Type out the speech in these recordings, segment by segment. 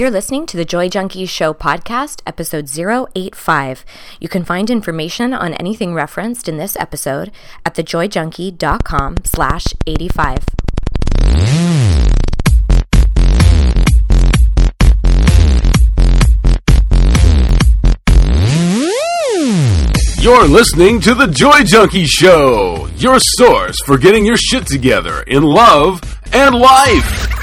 You're listening to the Joy Junkies Show podcast, episode 085. You can find information on anything referenced in this episode at thejoyjunkie.com slash 85. You're listening to The Joy Junkie Show, your source for getting your shit together in love and life.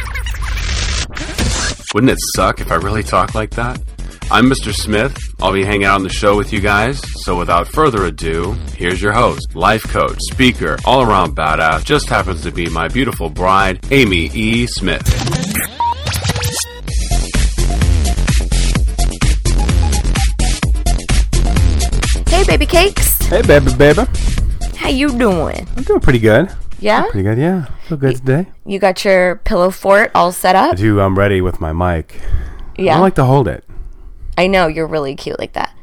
Wouldn't it suck if I really talked like that? I'm Mr. Smith. I'll be hanging out on the show with you guys. So without further ado, here's your host, life coach, speaker, all around badass, just happens to be my beautiful bride, Amy E. Smith. Hey, baby cakes. Hey, baby, baby. How you doing? I'm doing pretty good. Yeah? Pretty good, yeah. Feel good today. You got your pillow fort all set up. I up? do. I'm ready with my mic. I Yeah. don't like to hold it. I know, you're really cute like that.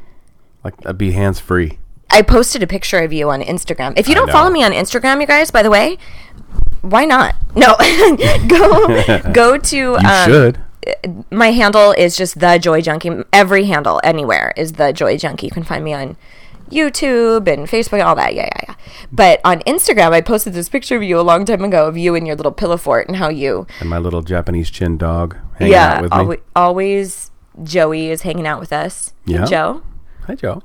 Like I'd be hands free. I posted a picture of you on Instagram. If you don't know. follow me on Instagram, you guys, by the way, why not? No, go go to. You um, should. My handle is just the Joy Junkie. Every handle anywhere is the Joy Junkie. You can find me on YouTube and Facebook, and all that. Yeah, yeah, yeah. But on Instagram, I posted this picture of you a long time ago of you and your little pillow fort and how you, And my little Japanese chin dog hanging yeah, out with me. always, always Joey is hanging out with us. Hey, Yeah. Joe. Hi, Joe.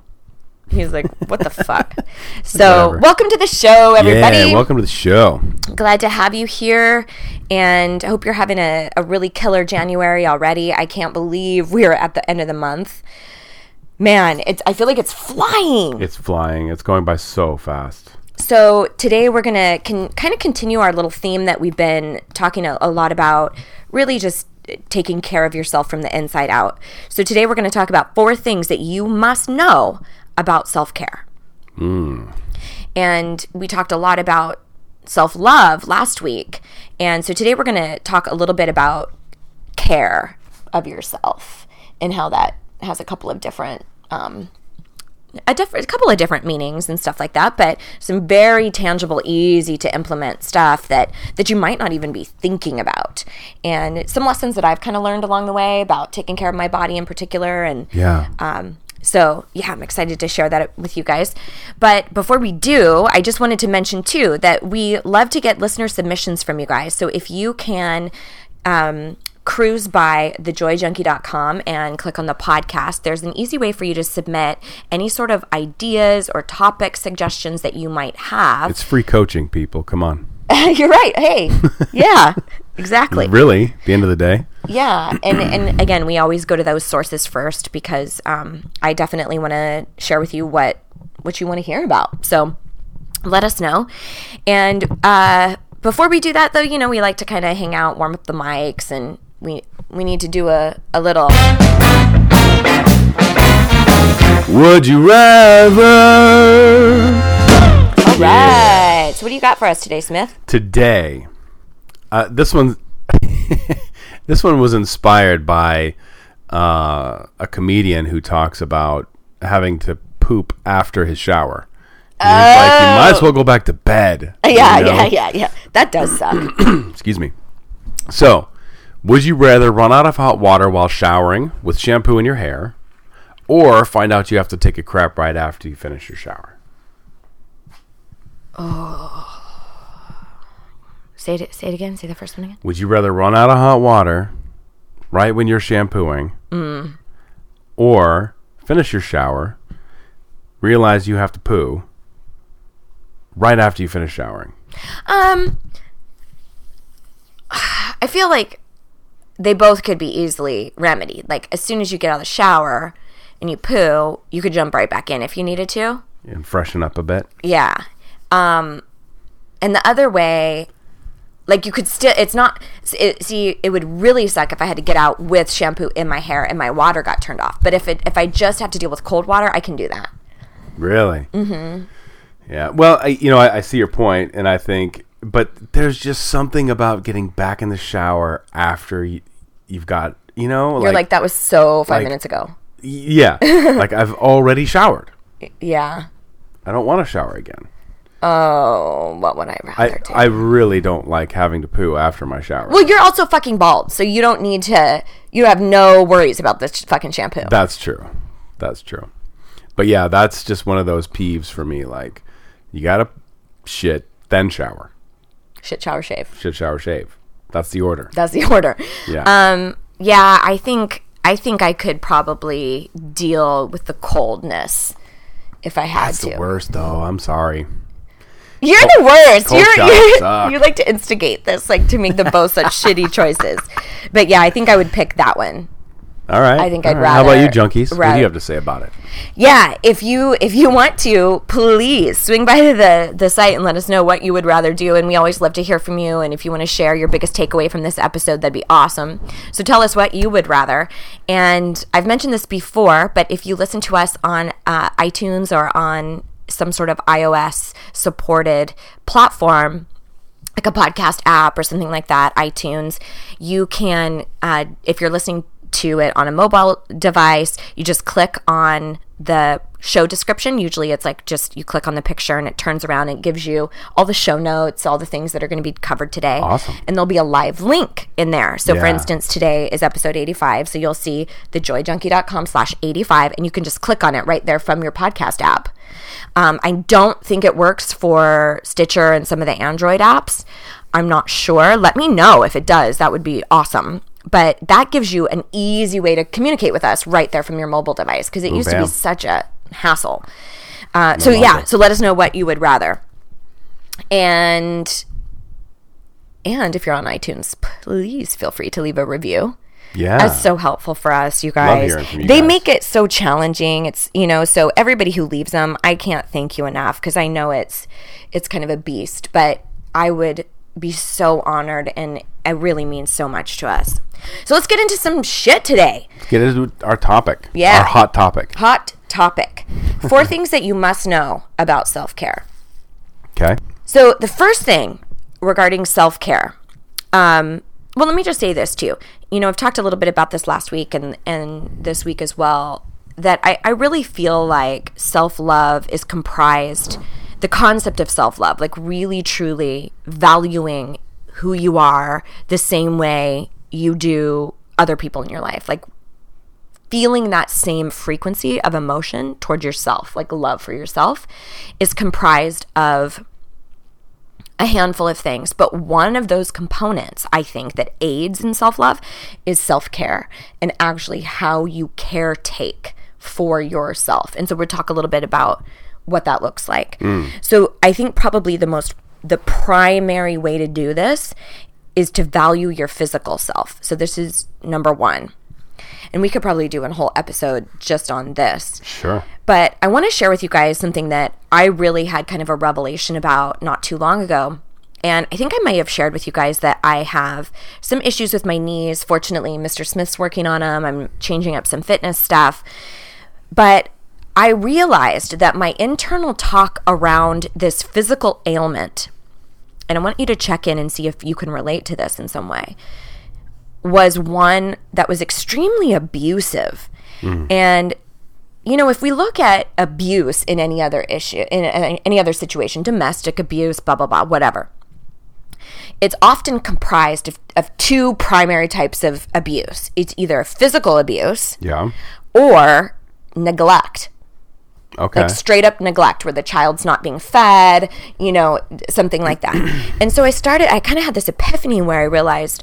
He's like, what the fuck? So, Whatever. welcome to the show, everybody. Yeah, welcome to the show. Glad to have you here and I hope you're having a, a really killer January already. I can't believe we're at the end of the month. Man, it's I feel like it's flying. It's flying. It's going by so fast. So today we're gonna can kind of continue our little theme that we've been talking a, a lot about, really just uh, taking care of yourself from the inside out. So today we're gonna talk about four things that you must know about self care. Hmm. And we talked a lot about self love last week, and so today we're gonna talk a little bit about care of yourself and how that has a couple of different um, a different a couple of different meanings and stuff like that but some very tangible easy to implement stuff that that you might not even be thinking about and some lessons that i've kind of learned along the way about taking care of my body in particular and Yeah. um, so yeah, I'm excited to share that with you guys. But before we do, I just wanted to mention too that we love to get listener submissions from you guys. So if you can um, cruise by thejoyjunkie.com and click on the podcast, there's an easy way for you to submit any sort of ideas or topic suggestions that you might have. It's free coaching, people. Come on. You're right. Hey, yeah, exactly. Really? At the end of the day? Yeah, and and again, we always go to those sources first because um, I definitely want to share with you what what you want to hear about. So let us know. And uh, before we do that, though, you know, we like to kind of hang out, warm up the mics, and we we need to do a a little. Would you rather? All right. So what do you got for us today, Smith? Today, uh, this one, this one was inspired by uh, a comedian who talks about having to poop after his shower. And he's like, you might as well go back to bed. Oh. Yeah, you know? yeah, yeah, yeah. That does suck. Excuse me. So, would you rather run out of hot water while showering with shampoo in your hair, or find out you have to take a crap right after you finish your shower? Oh. say it. Say it again. Say the first one again. Would you rather run out of hot water right when you're shampooing, Mm. or finish your shower, realize you have to poo right after you finish showering? Um, I feel like they both could be easily remedied. Like as soon as you get out of the shower and you poo, you could jump right back in if you needed to. And freshen up a bit. Yeah. Um, and the other way, like you could still, it's not. It, see, it would really suck if I had to get out with shampoo in my hair and my water got turned off. But if it if I just have to deal with cold water, I can do that. Really? Mm-hmm. Yeah. Well, I, you know, I, I see your point, and I think, but there's just something about getting back in the shower after you, you've got, you know, You're like, that was so five like- minutes ago. yeah, like I've already showered. Yeah. I don't want to shower again. Oh, what would I rather I, do? I really don't like having to poo after my shower. well, you're also fucking bald, so you don't need to. You have no worries about this fucking shampoo. That's true. That's true. But yeah, that's just one of those peeves for me. Like, you gotta shit, then shower. Shit, shower, shave. Shit, shower, shave. That's the order. That's the order. Yeah. Um. Yeah, I think I think I could probably deal with the coldness if I had That's to. the worst, though. I'm sorry. You're the worst. You're, you're you like to instigate this, like to make them both such shitty choices. But yeah, I think I would pick that one. All right. I think all I'd right. How about you, rather- junkies? What do you have to say about it? Yeah, if you if you want to, please swing by the the site and let us know what you would rather do. And we always love to hear from you. And if you want to share your biggest takeaway from this episode, that'd be awesome. So tell us what you would rather. And I've mentioned this before, but if you listen to us on uh, iTunes or on some sort of iOS supported platform, like a podcast app or something like that, iTunes, you can, uh, if you're listening to it on a mobile device, you just click on the show description. Usually it's like just you click on the picture and it turns around and it gives you all the show notes, all the things that are going to be covered today. Awesome. And there'll be a live link in there. So for instance, today is episode 85. So you'll see thejoyjunkie.com slash 85 and you can just click on it right there from your podcast app. Um, I don't think it works for Stitcher and some of the Android apps. I'm not sure. Let me know if it does. That would be awesome. But that gives you an easy way to communicate with us right there from your mobile device because it used to be such a hassle. Uh, so yeah, so let us know what you would rather. And and if you're on iTunes, please feel free to leave a review. Yeah. That's so helpful for us, you guys. you they guys. make it so challenging. It's you know, so everybody who leaves them, I can't thank you enough because I know it's it's kind of a beast, but I would be so honored and it really means so much to us. So let's get into some shit today. Get into our topic. Yeah. Our hot topic. Hot topic. Four things that you must know about self-care. Okay. So the first thing regarding self care, um, well, let me just say this too. You know, I've talked a little bit about this last week and and this week as well. That I, I really feel like self love is comprised, the concept of self love, like really truly valuing who you are the same way you do other people in your life, like feeling that same frequency of emotion toward yourself, like love for yourself, is comprised of a handful of things, but one of those components I think that aids in self love is self care and actually how you caretake for yourself. And so we'll talk a little bit about what that looks like. Mm. So I think probably the most, the primary way to do this is to value your physical self. So this is number one. And we could probably do a whole episode just on this. Sure. But I want to share with you guys something that I really had kind of a revelation about not too long ago. And I think I may have shared with you guys that I have some issues with my knees. Fortunately, Mr. Smith's working on them. I'm changing up some fitness stuff. But I realized that my internal talk around this physical ailment, and I want you to check in and see if you can relate to this in some way, was one that was extremely abusive. Hmm. And you know, if we look at abuse in any other issue, in any other situation, domestic abuse, blah, blah, blah, whatever, it's often comprised of, of two primary types of abuse. It's either physical abuse Yeah. or neglect Okay. like straight up neglect where the child's not being fed, you know, something like that. and so I started, I kind of had this epiphany where I realized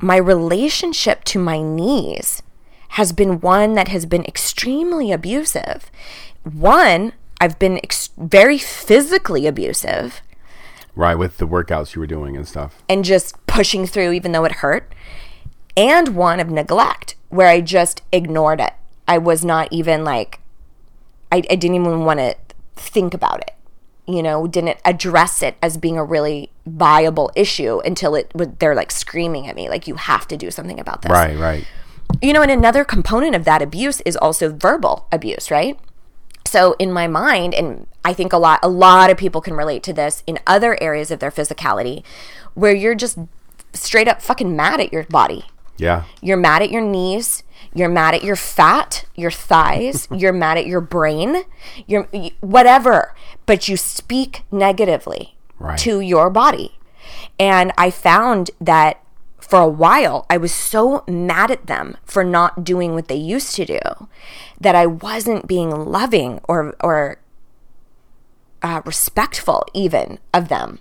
my relationship to my knees has been one that has been extremely abusive. One, I've been ex- very physically abusive right. With the workouts you were doing and stuff. and just pushing through even though it hurt, and one of neglect where I just ignored it. I was not even like, I, I didn't even want to think about it. You know, didn't address it as being a really viable issue until it would, they're like screaming at me, like, you have to do something about this. Right. Right. You know, and another component of that abuse is also verbal abuse, right? So in my mind, and I think a lot a lot of people can relate to this in other areas of their physicality, where you're just straight up fucking mad at your body. Yeah. You're mad at your knees. You're mad at your fat, your thighs, you're mad at your brain, you're whatever, but you speak negatively Right. to your body. And I found that for a while, I was so mad at them for not doing what they used to do that I wasn't being loving or, or uh, respectful even of them.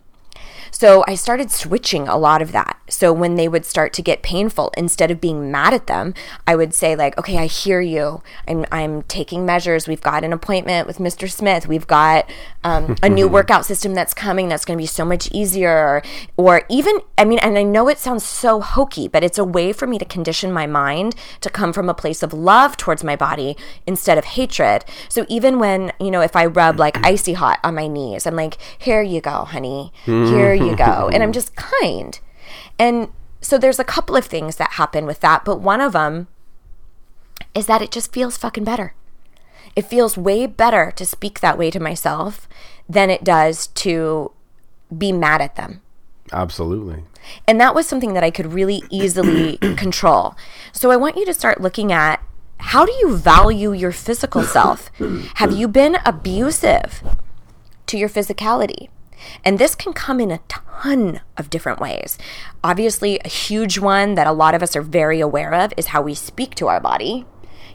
So I started switching a lot of that. So when they would start to get painful, instead of being mad at them, I would say like, "Okay, I hear you. I'm I'm taking measures. We've got an appointment with Mr. Smith. We've got um, a new workout system that's coming. That's going to be so much easier." Or even, I mean, and I know it sounds so hokey, but it's a way for me to condition my mind to come from a place of love towards my body instead of hatred. So even when you know, if I rub like icy hot on my knees, I'm like, "Here you go, honey. Here you go," and I'm just kind. And so there's a couple of things that happen with that, but one of them is that it just feels fucking better. It feels way better to speak that way to myself than it does to be mad at them. Absolutely. And that was something that I could really easily control. So I want you to start looking at how do you value your physical self? Have you been abusive to your physicality? And this can come in a ton of different ways. Obviously, a huge one that a lot of us are very aware of is how we speak to our body.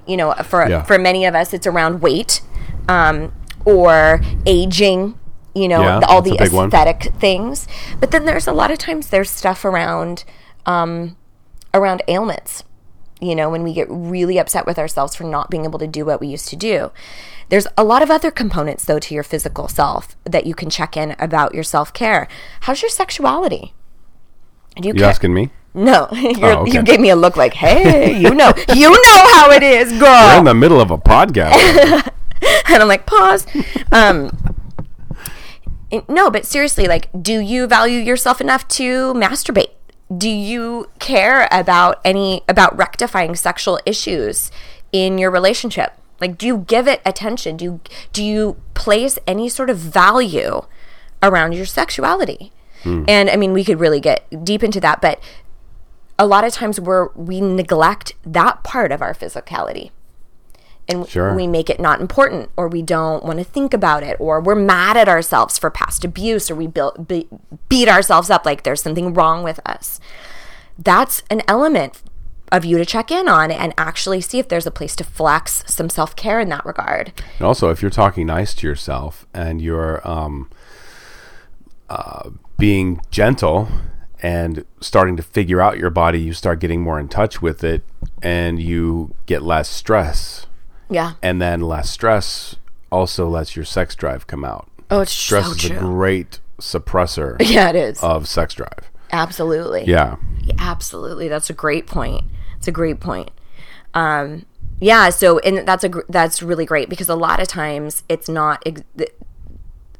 You know, for Yeah. for many of us, it's around weight um, or aging. You know, Yeah, all the aesthetic things. But then there's a lot of times there's stuff around um, around ailments. You know, when we get really upset with ourselves for not being able to do what we used to do. There's a lot of other components though to your physical self that you can check in about your self care. How's your sexuality? Do you You care? asking me? No, You're, Oh, okay. you gave me a look like, hey, you know, you know how it is, girl. in the middle of a podcast. and I'm like, pause. Um, no, but seriously, like, do you value yourself enough to masturbate? Do you care about any about rectifying sexual issues in your relationship? Like, do you give it attention? Do you do you place any sort of value around your sexuality? Hmm. And I mean, we could really get deep into that, but a lot of times we're we neglect that part of our physicality and Sure. we make it not important or we don't want to think about it or we're mad at ourselves for past abuse or we build, be, beat ourselves up like there's something wrong with us that's an element of you to check in on and actually see if there's a place to flex some self-care in that regard And also, if you're talking nice to yourself and you're um, uh, being gentle and starting to figure out your body, you start getting more in touch with it and you get less stress. Yeah And then less stress also lets your sex drive come out. oh it's Stress so is a true great suppressor yeah it is of sex drive. absolutely Yeah. Absolutely, that's a great point. It's a great point. Um, yeah. So, and that's a gr- that's really great because a lot of times it's not ex-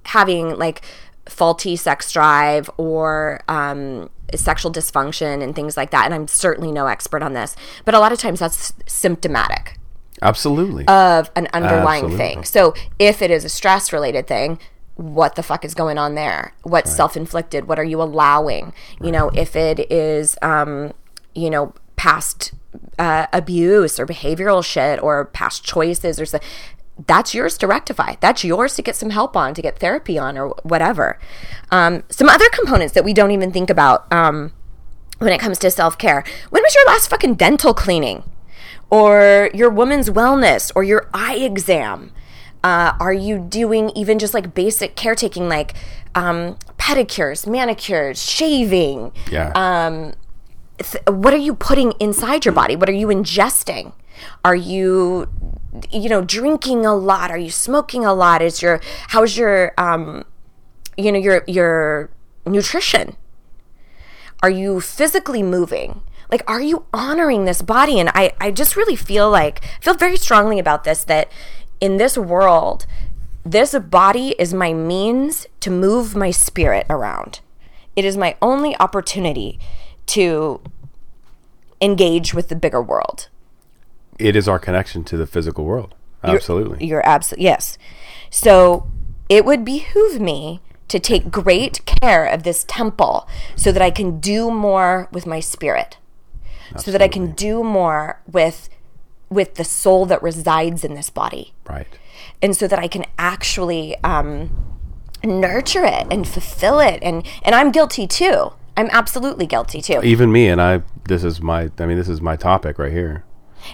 having like faulty sex drive or um, sexual dysfunction and things like that. And I'm certainly no expert on this, but a lot of times that's symptomatic Absolutely. of an underlying Absolutely. thing. So if it is a stress related thing, what the fuck is going on there? What's self inflicted? What are you allowing? You know, if it is, um, you know, past uh, abuse or behavioral shit or past choices or so, that's yours to rectify. That's yours to get some help on, to get therapy on, or whatever. Um, some other components that we don't even think about. Um, when it comes to self care. When was your last fucking dental cleaning? Or your woman's wellness or your eye exam? Uh, are you doing even just like basic caretaking, like um, pedicures, manicures, shaving? yeah. um, th- what are you putting inside your body? What are you ingesting? Are you, you know, drinking a lot? Are you smoking a lot? Is your how's your, um, you know, your your nutrition? Are you physically moving? Like, are you honoring this body? And I, I just really feel like, I feel very strongly about this that in this world, this body is my means to move my spirit around. It is my only opportunity to engage with the bigger world. it is our connection to the physical world. Absolutely. You're absolutely, yes. So it would behoove me to take great care of this temple so that I can do more with my spirit, so that I can do more with with the soul that resides in this body Right. and so that I can actually um, nurture it and fulfill it. And and I'm guilty too. I'm absolutely guilty too. Even me and I. This is my. I mean, this is my topic right here.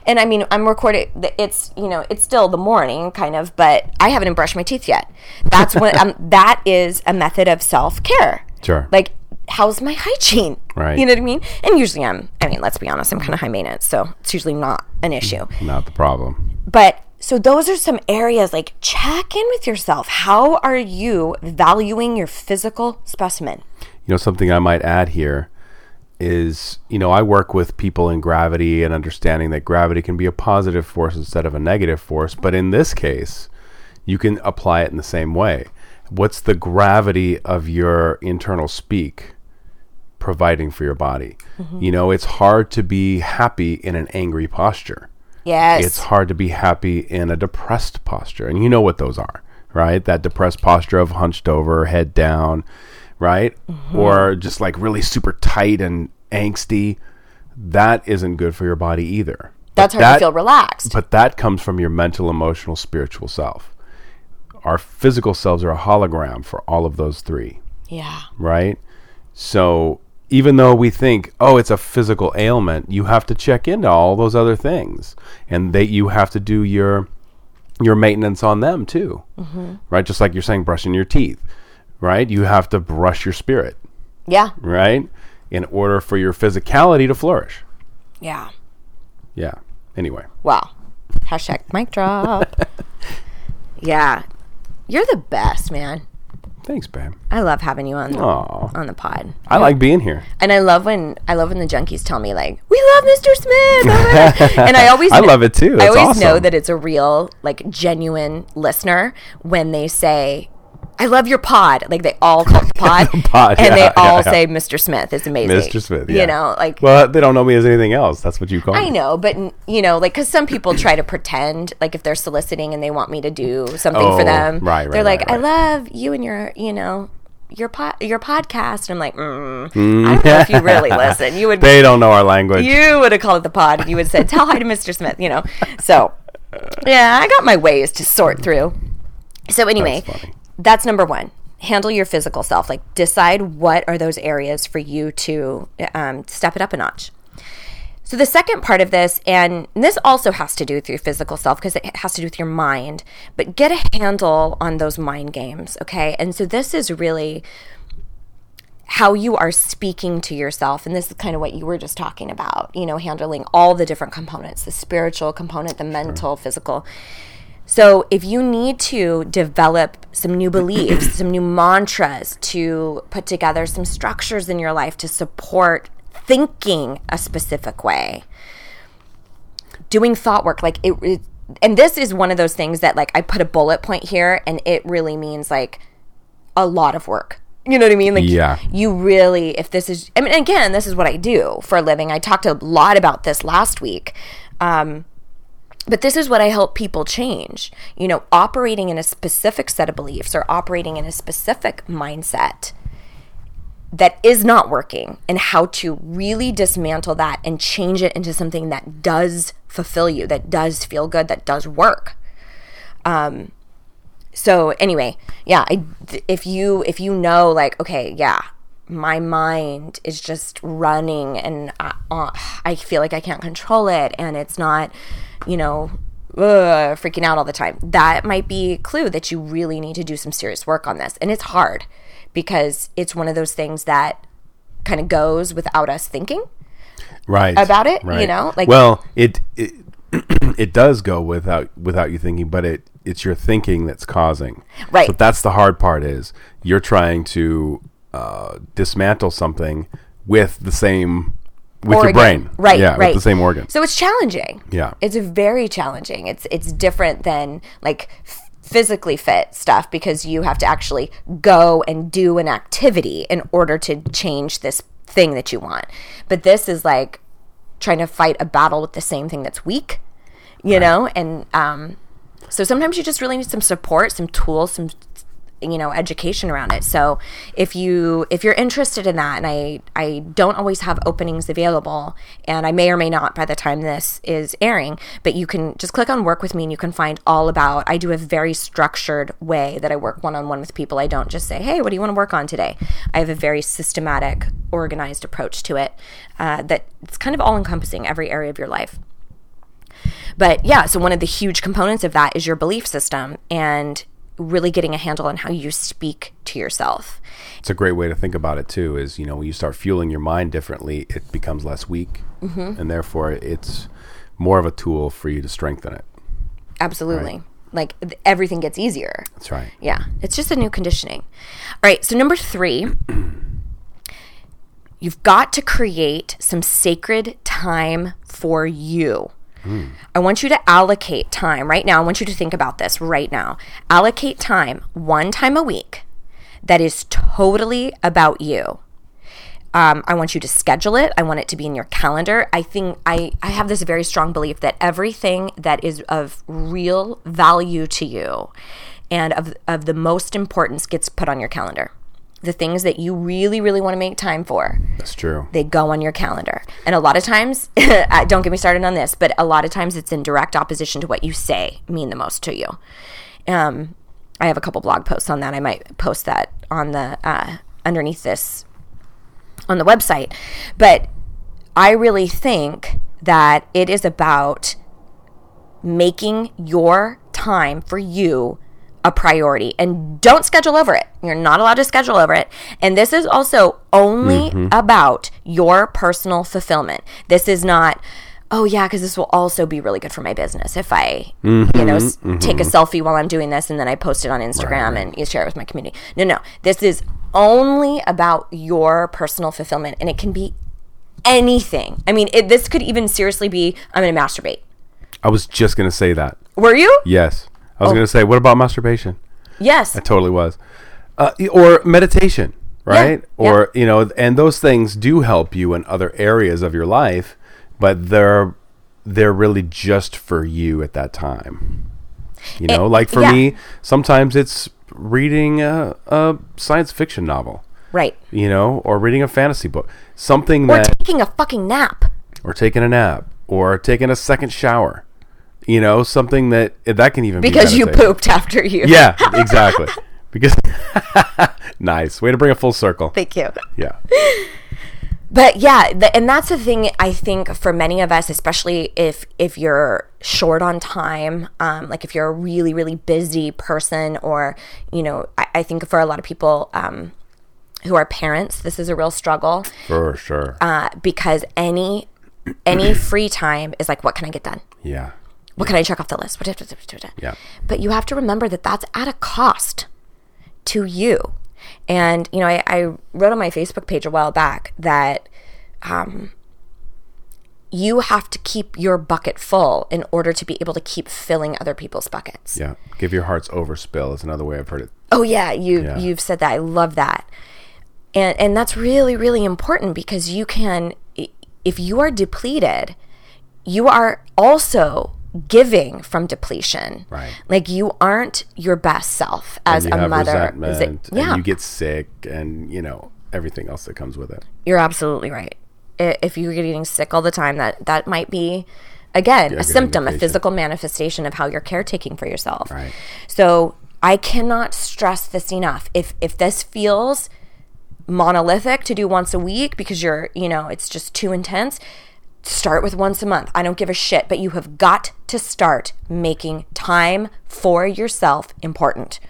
And I mean, I'm recording. It's you know, it's still the morning, kind of, but I haven't brushed my teeth yet. That's what um, that is a method of self care. Sure. Like, how's my hygiene? Right. You know what I mean? And usually, I'm. I mean, let's be honest. I'm kind of high maintenance, so it's usually not an issue. Not the problem. But so those are some areas like check in with yourself. How are you valuing your physical specimen? You know, something I might add here is, you know, I work with people in gravity and understanding that gravity can be a positive force instead of a negative force. But in this case, you can apply it in the same way. What's the gravity of your internal speak providing for your body? Mm-hmm. You know, it's hard to be happy in an angry posture. Yes. It's hard to be happy in a depressed posture. And you know what those are, right? That depressed posture of hunched over, head down, right? Mm-hmm. Or just like really super tight and angsty. That isn't good for your body either. That's But hard that- to feel relaxed. But that comes from your mental, emotional, spiritual self. Our physical selves are a hologram for all of those three yeah. right? So even though we think, oh, it's a physical ailment, you have to check into all those other things, and that you have to do your your maintenance on them too, mm-hmm. right? Just like you're saying, brushing your teeth, right? You have to brush your spirit, Yeah. right, in order for your physicality to flourish. Yeah. Yeah. Anyway, Wow. Hashtag mic drop. yeah. You're the best, man. Thanks, babe. I love having you on the on the pod. I like being here. And I love when I love when the junkies tell me like, "We love Mr. Smith," oh my God." and I always I kn- love it too. I It's always know that it's a real, like, genuine listener when they say, "I love your pod." Like they all call the pod, pod, and yeah, they yeah, all yeah. say, "Mr. Smith is amazing." Mr. Smith, yeah. You know, like Well, they don't know me as anything else. That's what you call I me. know, but you know, like, because some people try to pretend, like, if they're soliciting and they want me to do something Oh, for them, right, right, they're like, right, "I love you and your, you know, your pod, your podcast." And I'm like, mm, I don't know if you really listen. You would, They don't know our language. you would have called it the pod, and you would have said, "Tell hi to Mr. Smith," you know. So, yeah, I got my ways to sort through. So anyway, That's number one. Handle your physical self. Like, decide what are those areas for you to um, step it up a notch. So the second part of this, and this also has to do with your physical self because it has to do with your mind, but get a handle on those mind games, okay? And so this is really how you are speaking to yourself and this is kind of what you were just talking about you know handling all the different components the spiritual component the mental physical so if you need to develop some new beliefs some new mantras to put together some structures in your life to support thinking a specific way doing thought work like it, it and this is one of those things that like i put a bullet point here and it really means like a lot of work. You know what i mean? Like Yeah. you really if this is i mean again this is what i do for a living. I talked a lot about this last week. Um but this is what I help people change. You know, operating in a specific set of beliefs or operating in a specific mindset that is not working and how to really dismantle that and change it into something that does fulfill you, that does feel good, that does work. Um so anyway, yeah, I, if you if you know like okay, yeah, my mind is just running and I, uh, I feel like I can't control it and it's not, you know, ugh, freaking out all the time. That might be a clue that you really need to do some serious work on this. And it's hard because it's one of those things that kind of goes without us thinking. right about it, you know, like- well it it, it does go without without you thinking but it it's your thinking that's causing Right. so that's the hard part is you're trying to uh, dismantle something with the same with organ. your brain Right, yeah right. with the same organ So it's challenging. Yeah. It's very challenging. It's it's different than like physically fit stuff because you have to actually go and do an activity in order to change this thing that you want. But this is like trying to fight a battle with the same thing that's weak, you know? And um so sometimes you just really need some support, some tools, some you know education around it. So if you if you're interested in that and i i don't always have openings available and i may or may not by the time this is airing but you can just click on work with me and you can find all about i do a very structured way that i work one-on-one with people. I don't just say hey what do you want to work on today? I have a very systematic organized approach to it uh, that it's kind of all encompassing every area of your life. But yeah, so one of the huge components of that is your belief system and really getting a handle on how you speak to yourself. It's a great way to think about it too. Is you know when you start fueling your mind differently, it becomes less weak, Mm-hmm. and therefore it's more of a tool for you to strengthen it. Absolutely. Like th- everything gets easier. That's right. Yeah, it's just a new conditioning. All right, so number three, you've got to create some sacred time for you. I want you to allocate time right now. I want you to think about this right now. Allocate time one time a week that is totally about you. Um, I want you to schedule it. I want it to be in your calendar. I think I, I have this very strong belief that everything that is of real value to you and of, of the most importance gets put on your calendar. The things that you really, really want to make time for, That's true. they go on your calendar. And a lot of times, don't get me started on this, but a lot of times it's in direct opposition to what you say mean the most to you. Um, I have a couple blog posts on that. I might post that on the uh, underneath this on the website. But I really think that it is about making your time for you a priority. And don't schedule over it. You're not allowed to schedule over it. And this is also only mm-hmm. about your personal fulfillment. This is not oh yeah because this will also be really good for my business if i you know mm-hmm. s- mm-hmm. take a selfie while i'm doing this and then i post it on instagram and you share it with my community. No no. This is only about your personal fulfillment and it can be anything. I mean it, this could even seriously be i'm gonna masturbate. I was just gonna say that. were you? Yes, was Oh. gonna say. What about masturbation? yes I totally was. Uh, or meditation, right? yeah. Or you know, and those things do help you in other areas of your life, but they're they're really just for you at that time. You know, It- like for yeah. me, sometimes it's reading a, a science fiction novel, right you know, or reading a fantasy book, something or that, taking a fucking nap or taking a nap, or taking a second shower. You know, something that that can even because be you pooped after you. Yeah, exactly. because nice. Way to bring a full circle. thank you. Yeah, but yeah the, and that's the thing i think for many of us especially if if you're short on time um, like if you're a really really busy person or you know i, I think for a lot of people um, who are parents this is a real struggle. For sure. uh, because any any free time is like what can i get done? Yeah, what can i check off the list yeah. but you have to remember that that's at a cost to you. And, you know, I, I wrote on my Facebook page a while back that um, you have to keep your bucket full in order to be able to keep filling other people's buckets. Yeah, give your hearts overspill is another way I've heard it. Oh yeah, you Yeah. you've said that. I love that. And and that's really really important because you can if you are depleted, you are also giving from depletion. Right. Like you aren't your best self as a mother. resentment, it- yeah. and you get sick, and you know everything else that comes with it. You're absolutely right. If you're getting sick all the time, that that might be again a good symptom, a physical manifestation of how you're caretaking for yourself. Right. So I cannot stress this enough. If if this feels monolithic to do once a week because you're, you know, it's just too intense, start with once a month. I don't give a shit, but you have got to start making time for yourself important.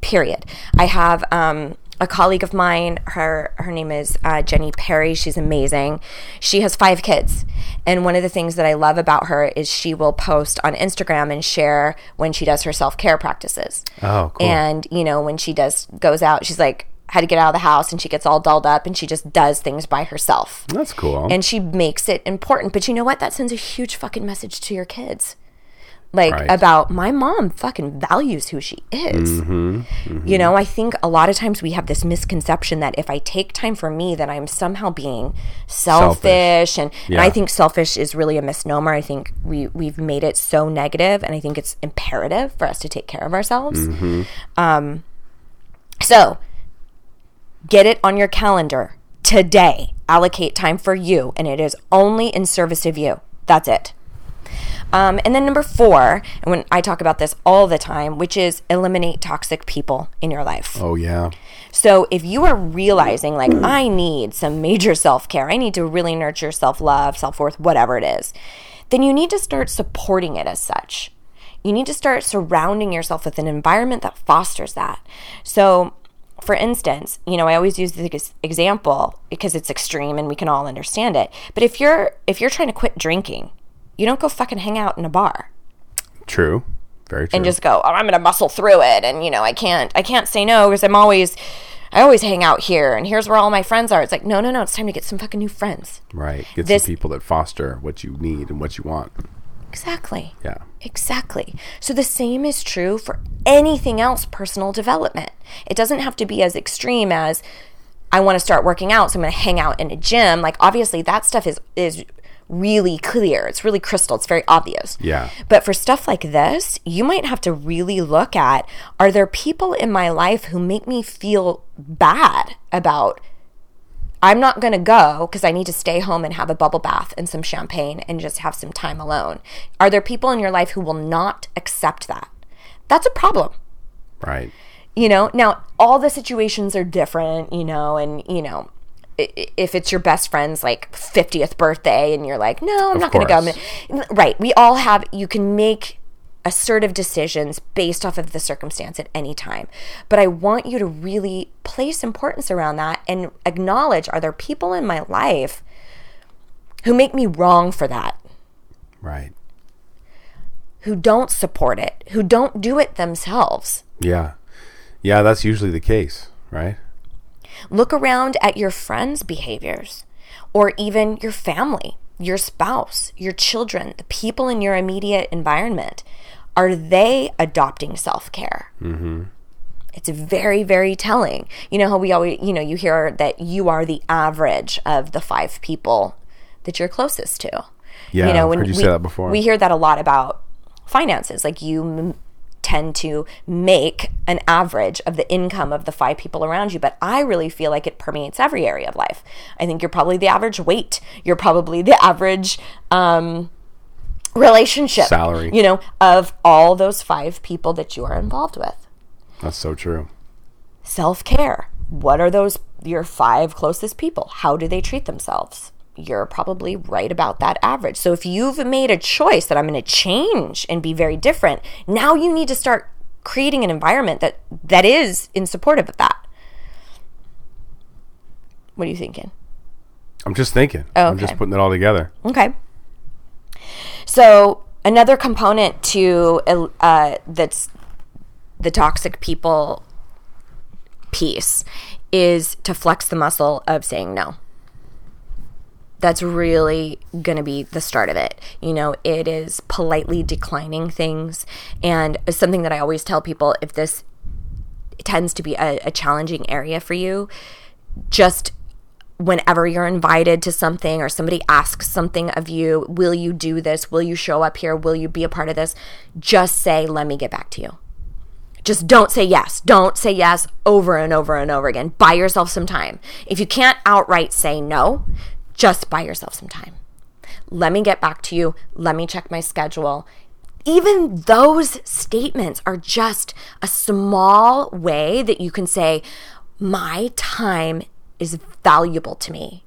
Period. I have um, a colleague of mine. Her her name is uh, Jenny Perry. She's amazing. She has five kids, and one of the things that I love about her is she will post on Instagram and share when she does her self care practices. Oh, cool. And you know when she does goes out, she's like had to get out of the house, and she gets all dolled up, and she just does things by herself That's cool. and she makes it important. But you know what? That sends a huge fucking message to your kids. Like Right. about my mom fucking values who she is. Mm-hmm. You know, I think a lot of times we have this misconception that if I take time for me, that I'm somehow being selfish, and, and I think selfish is really a misnomer. I think we we've made it so negative, and I think it's imperative for us to take care of ourselves. Mm-hmm. Um, So, get it on your calendar today. Allocate time for you, and it is only in service of you. That's it. Um, and then number four, and when I talk about this all the time, which is eliminate toxic people in your life. Oh yeah. So if you are realizing, like, I need some major self care, I need to really nurture self love, self worth, whatever it is, then you need to start supporting it as such. You need to start surrounding yourself with an environment that fosters that. So, for instance, you know, I always use this example because it's extreme and we can all understand it. But if you're if you're trying to quit drinking, you don't go fucking hang out in a bar True. Very true. and just go, oh, I'm going to muscle through it. And, you know, I can't, I can't say no because I'm always, I always hang out here and here's where all my friends are. It's like, no, no, no, it's time to get some fucking new friends. right. Get this- some people that foster what you need and what you want. Exactly. Yeah. Exactly. So the same is true for anything else personal development. It doesn't have to be as extreme as I want to start working out, so I'm going to hang out in a gym. Like obviously that stuff is is really clear. It's really crystal. It's very obvious. Yeah. But for stuff like this, you might have to really look at are there people in my life who make me feel bad about I'm not going to go because I need to stay home and have a bubble bath and some champagne and just have some time alone. Are there people in your life who will not accept that? That's a problem. Right. You know, now all the situations are different, you know, and, you know, if it's your best friend's like 50th birthday and you're like, no, I'm Of not going to go. Right. We all have, you can make assertive decisions based off of the circumstance at any time. But I want you to really place importance around that and acknowledge are there people in my life who make me wrong for that? Right. Who don't support it, who don't do it themselves. Yeah. Yeah, that's usually the case, right? Look around at your friends' behaviors or even your family, your spouse, your children, the people in your immediate environment. Are they adopting self care? Mm-hmm. It's very, very telling. You know how we always, you know, you hear that you are the average of the five people that you're closest to. Yeah, you know, I've heard you we, say that before. We hear that a lot about finances. Like you tend to make an average of the income of the five people around you. But I really feel like it permeates every area of life. I think you're probably the average weight. You're probably the average um, relationship Salary. You know, of all those five people that you are involved with. That's so true. Self care. What are those your five closest people? How do they treat themselves? You're probably right about that average. So if you've made a choice that I'm going to change and be very different, now you need to start creating an environment that that is in supportive of that. What are you thinking? I'm just thinking. Oh, I'm just putting it all together. Okay. So another component to uh, that's the toxic people piece is to flex the muscle of saying no. That's really going to be the start of it. You know, it is politely declining things. And something that I always tell people if this tends to be a, a challenging area for you, just whenever you're invited to something or somebody asks something of you, will you do this? Will you show up here? Will you be a part of this? Just say, let me get back to you. Just don't say yes. Don't say yes over and over and over again. Buy yourself some time. If you can't outright say no, just buy yourself some time. Let me get back to you. Let me check my schedule. Even those statements are just a small way that you can say, My time is valuable to me.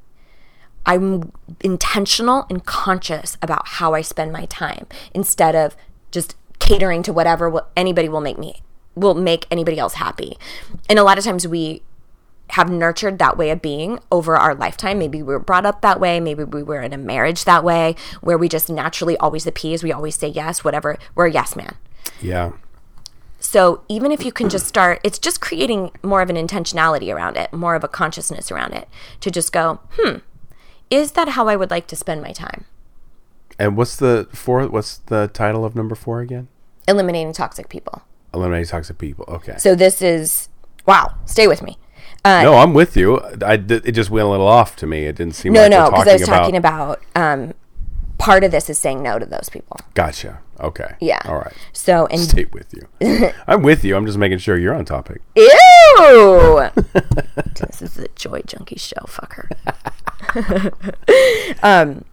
I'm intentional and conscious about how I spend my time instead of just catering to whatever anybody will make me will make anybody else happy. And a lot of times we have nurtured that way of being over our lifetime. Maybe we were brought up that way. Maybe we were in a marriage that way where we just naturally always appease. We always say yes, whatever. We're a yes man. Yeah. So even if you can just start, it's just creating more of an intentionality around it, more of a consciousness around it to just go, hmm, is that how I would like to spend my time? And what's the four? What's the title of number four again? Eliminating toxic people. Eliminating toxic people. Okay. So this is, wow, stay with me. Uh, no, I'm with you. I it just went a little off to me. It didn't seem no, like no, because I was about, talking about um, part of this is saying no to those people. Gotcha. Okay. Yeah. All right. So and Stay with you. I'm with you. I'm just making sure you're on topic. Ew! this is a Joy Junkie show, fucker. um,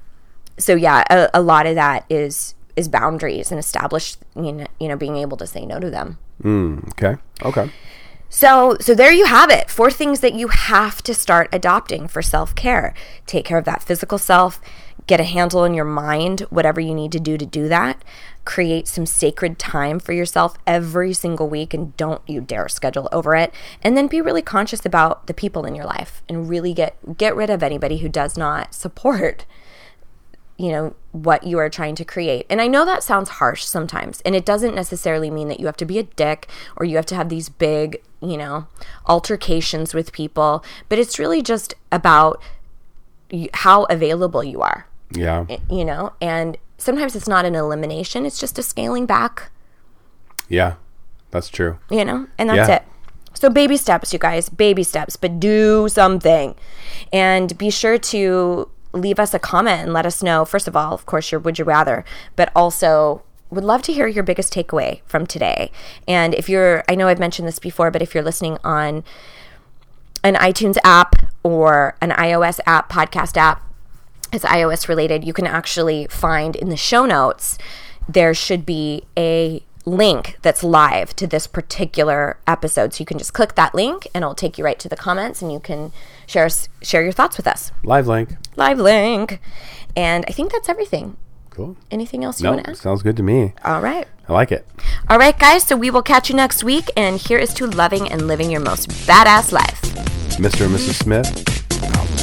so yeah, a, a lot of that is is boundaries and established, you know, you know, being able to say no to them. Okay. Okay. So, so there you have it. Four things that you have to start adopting for self-care. Take care of that physical self, get a handle on your mind, whatever you need to do to do that. Create some sacred time for yourself every single week and don't you dare schedule over it. And then be really conscious about the people in your life and really get get rid of anybody who does not support you know what you are trying to create and i know that sounds harsh sometimes and it doesn't necessarily mean that you have to be a dick or you have to have these big you know altercations with people but it's really just about how available you are Yeah. you know and sometimes it's not an elimination it's just a scaling back Yeah. That's true. you know, and that's Yeah. it. So baby steps, you guys, baby steps, but do something. And be sure to leave us a comment and let us know, first of all, of course, your would you rather, but also would love to hear your biggest takeaway from today. And if you're, I know I've mentioned this before, but if you're listening on an iTunes app or an iOS app, podcast app, it's iOS related, you can actually find in the show notes, there should be a link that's live to this particular episode. So you can just click that link and it'll take you right to the comments and you can share us- share your thoughts with us. Live link. Live link. And I think that's everything. Cool. Anything else you No, want to add? sounds good to me. All right. I like it. All right, guys. So we will catch you next week. And here is to loving and living your most badass life. Mr. and Mrs. Smith,